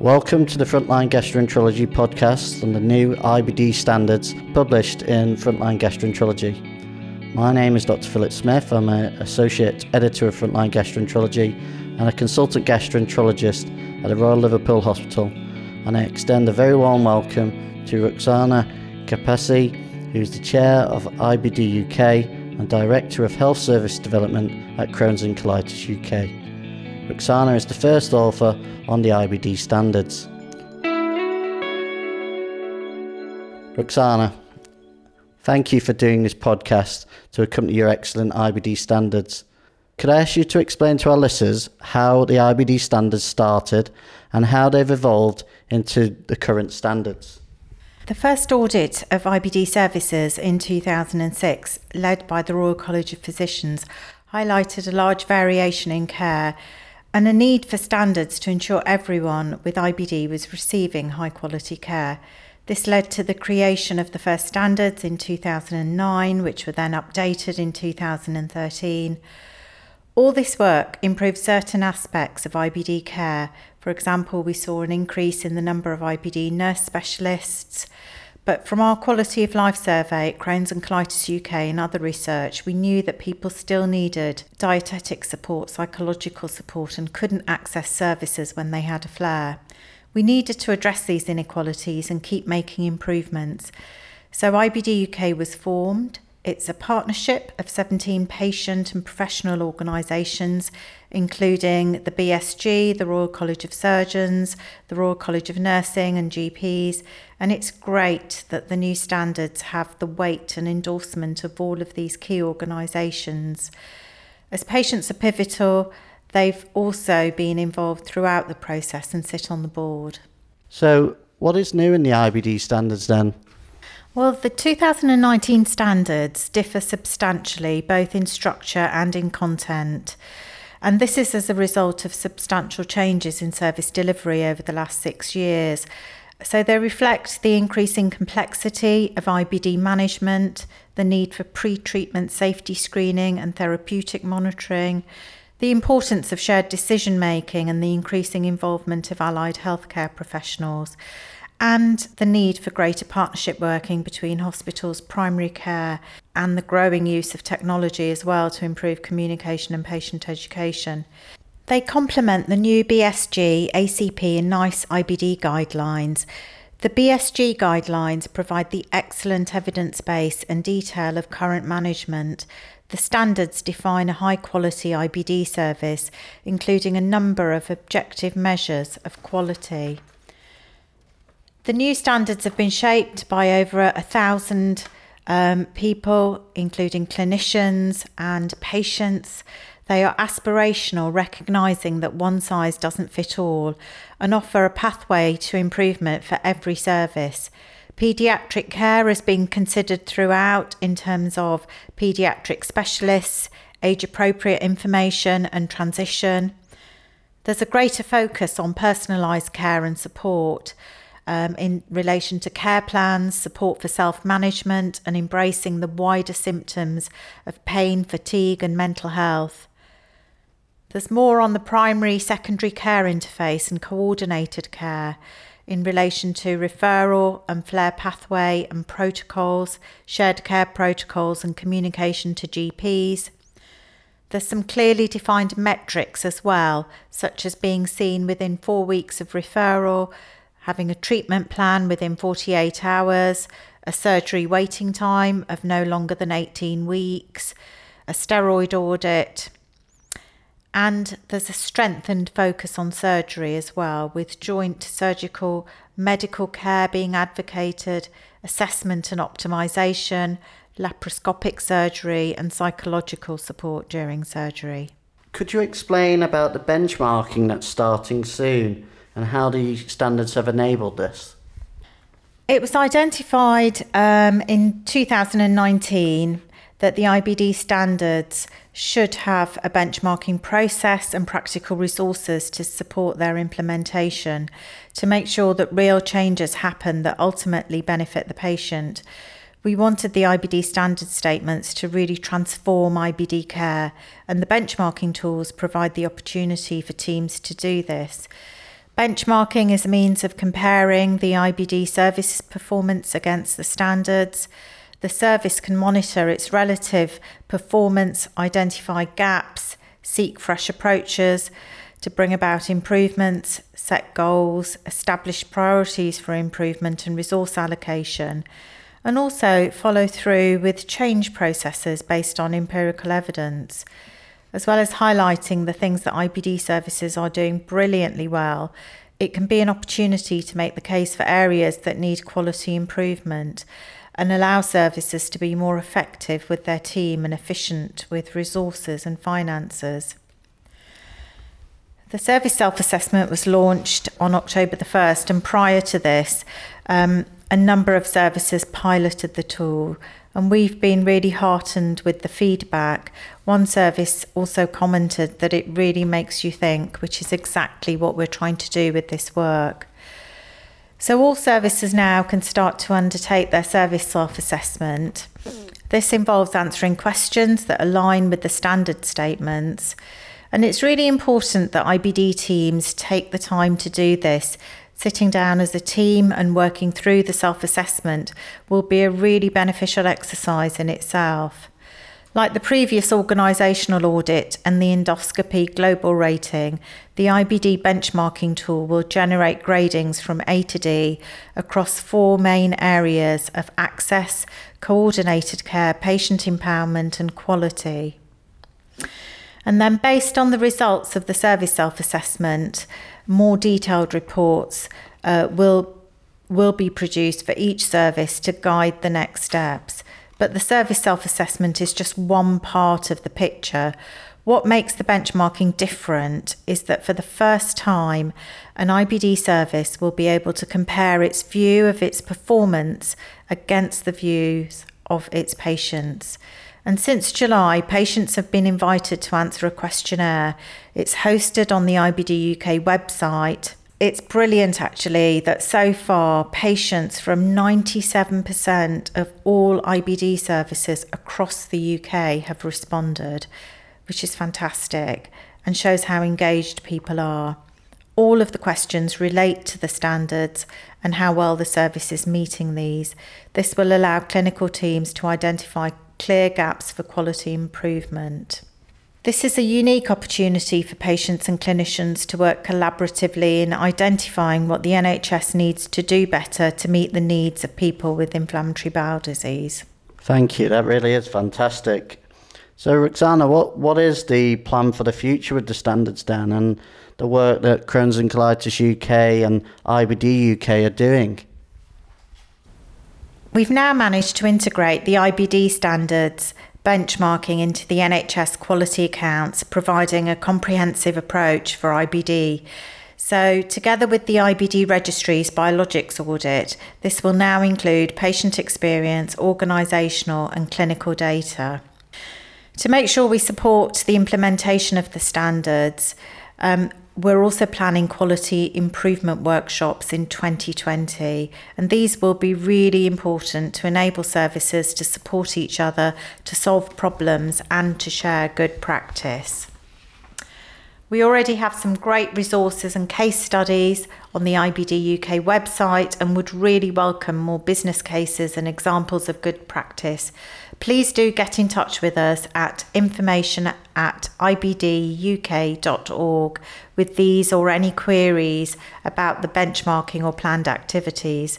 Welcome to the Frontline Gastroenterology podcast and the new IBD standards published in Frontline Gastroenterology. My name is Dr. Philip Smith. I'm an associate editor of Frontline Gastroenterology and a consultant gastroenterologist at the Royal Liverpool Hospital. And I extend a very warm welcome to Roxana Kapasi, who's the chair of IBD UK and director of health service development at Crohn's and Colitis UK. Roxana is the first author on the IBD standards. Roxana, thank you for doing this podcast to accompany your excellent IBD standards. Could I ask you to explain to our listeners how the IBD standards started and how they've evolved into the current standards? The first audit of IBD services in 2006, led by the Royal College of Physicians, highlighted a large variation in care and a need for standards to ensure everyone with IBD was receiving high quality care. This led to the creation of the first standards in 2009, which were then updated in 2013. All this work improved certain aspects of IBD care. For example, we saw an increase in the number of IBD nurse specialists, but from our quality of life survey at Crohn's and Colitis UK and other research, we knew that people still needed dietetic support, psychological support, and couldn't access services when they had a flare. We needed to address these inequalities and keep making improvements. So IBD UK was formed. It's a partnership of 17 patient and professional organisations, including the BSG, the Royal College of Surgeons, the Royal College of Nursing, and GPs. And it's great that the new standards have the weight and endorsement of all of these key organisations. As patients are pivotal, they've also been involved throughout the process and sit on the board. So, what is new in the IBD standards then? Well, the 2019 standards differ substantially both in structure and in content. And this is as a result of substantial changes in service delivery over the last six years. So they reflect the increasing complexity of IBD management, the need for pre treatment safety screening and therapeutic monitoring, the importance of shared decision making, and the increasing involvement of allied healthcare professionals and the need for greater partnership working between hospitals, primary care, and the growing use of technology as well to improve communication and patient education. They complement the new BSG, ACP, and NICE IBD guidelines. The BSG guidelines provide the excellent evidence base and detail of current management. The standards define a high quality IBD service, including a number of objective measures of quality. The new standards have been shaped by over a thousand um, people, including clinicians and patients. They are aspirational, recognising that one size doesn't fit all, and offer a pathway to improvement for every service. Paediatric care has been considered throughout in terms of paediatric specialists, age appropriate information, and transition. There's a greater focus on personalised care and support um, in relation to care plans, support for self management, and embracing the wider symptoms of pain, fatigue, and mental health. There's more on the primary secondary care interface and coordinated care in relation to referral and flare pathway and protocols, shared care protocols, and communication to GPs. There's some clearly defined metrics as well, such as being seen within four weeks of referral, having a treatment plan within 48 hours, a surgery waiting time of no longer than 18 weeks, a steroid audit, and there's a strengthened focus on surgery as well, with joint surgical medical care being advocated, assessment and optimisation, laparoscopic surgery, and psychological support during surgery. Could you explain about the benchmarking that's starting soon? And how the standards have enabled this? It was identified um, in 2019 that the IBD standards should have a benchmarking process and practical resources to support their implementation to make sure that real changes happen that ultimately benefit the patient. We wanted the IBD standard statements to really transform IBD care, and the benchmarking tools provide the opportunity for teams to do this. Benchmarking is a means of comparing the IBD service performance against the standards. The service can monitor its relative performance, identify gaps, seek fresh approaches to bring about improvements, set goals, establish priorities for improvement and resource allocation, and also follow through with change processes based on empirical evidence as well as highlighting the things that IBD services are doing brilliantly well, it can be an opportunity to make the case for areas that need quality improvement and allow services to be more effective with their team and efficient with resources and finances. The service self assessment was launched on October the 1st, and prior to this, um, a number of services piloted the tool and we've been really heartened with the feedback. One service also commented that it really makes you think, which is exactly what we're trying to do with this work. So, all services now can start to undertake their service self assessment. This involves answering questions that align with the standard statements. And it's really important that IBD teams take the time to do this sitting down as a team and working through the self assessment will be a really beneficial exercise in itself. Like the previous organisational audit and the endoscopy global rating, the IBD benchmarking tool will generate gradings from A to D across four main areas of access, coordinated care, patient empowerment, and quality. And then, based on the results of the service self assessment, more detailed reports uh, will will be produced for each service to guide the next steps. But the service self assessment is just one part of the picture. What makes the benchmarking different is that for the first time, an IBD service will be able to compare its view of its performance against the views of its patients. And since July, patients have been invited to answer a questionnaire. It's hosted on the IBD UK website. It's brilliant, actually, that so far patients from 97% of all IBD services across the UK have responded, which is fantastic and shows how engaged people are. All of the questions relate to the standards and how well the service is meeting these. This will allow clinical teams to identify clear gaps for quality improvement. This is a unique opportunity for patients and clinicians to work collaboratively in identifying what the NHS needs to do better to meet the needs of people with inflammatory bowel disease. Thank you, that really is fantastic. So, Roxana, what, what is the plan for the future with the standards Dan and the work that Crohn's and Colitis UK and IBD UK are doing? We've now managed to integrate the IBD standards benchmarking into the NHS quality accounts, providing a comprehensive approach for IBD. So, together with the IBD Registry's biologics audit, this will now include patient experience, organisational, and clinical data. To make sure we support the implementation of the standards, um, we're also planning quality improvement workshops in 2020, and these will be really important to enable services to support each other, to solve problems, and to share good practice. We already have some great resources and case studies on the IBD UK website and would really welcome more business cases and examples of good practice. Please do get in touch with us at information at ibduk.org with these or any queries about the benchmarking or planned activities.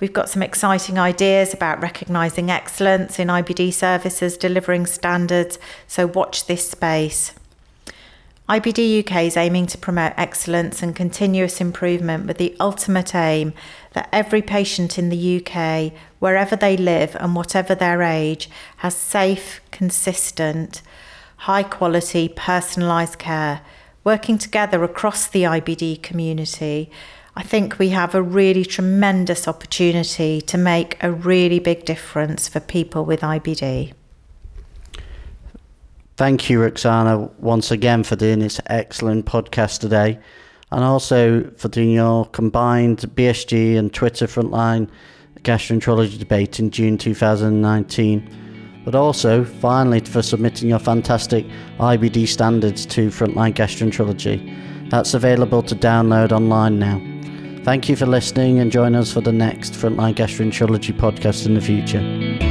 We've got some exciting ideas about recognising excellence in IBD services, delivering standards, so watch this space. IBD UK is aiming to promote excellence and continuous improvement with the ultimate aim that every patient in the UK, wherever they live and whatever their age, has safe, consistent, high quality, personalised care. Working together across the IBD community, I think we have a really tremendous opportunity to make a really big difference for people with IBD. Thank you, Roxana, once again for doing this excellent podcast today and also for doing your combined BSG and Twitter frontline gastroenterology debate in June 2019. But also, finally, for submitting your fantastic IBD standards to Frontline Gastroenterology. That's available to download online now. Thank you for listening and join us for the next Frontline Gastroenterology podcast in the future.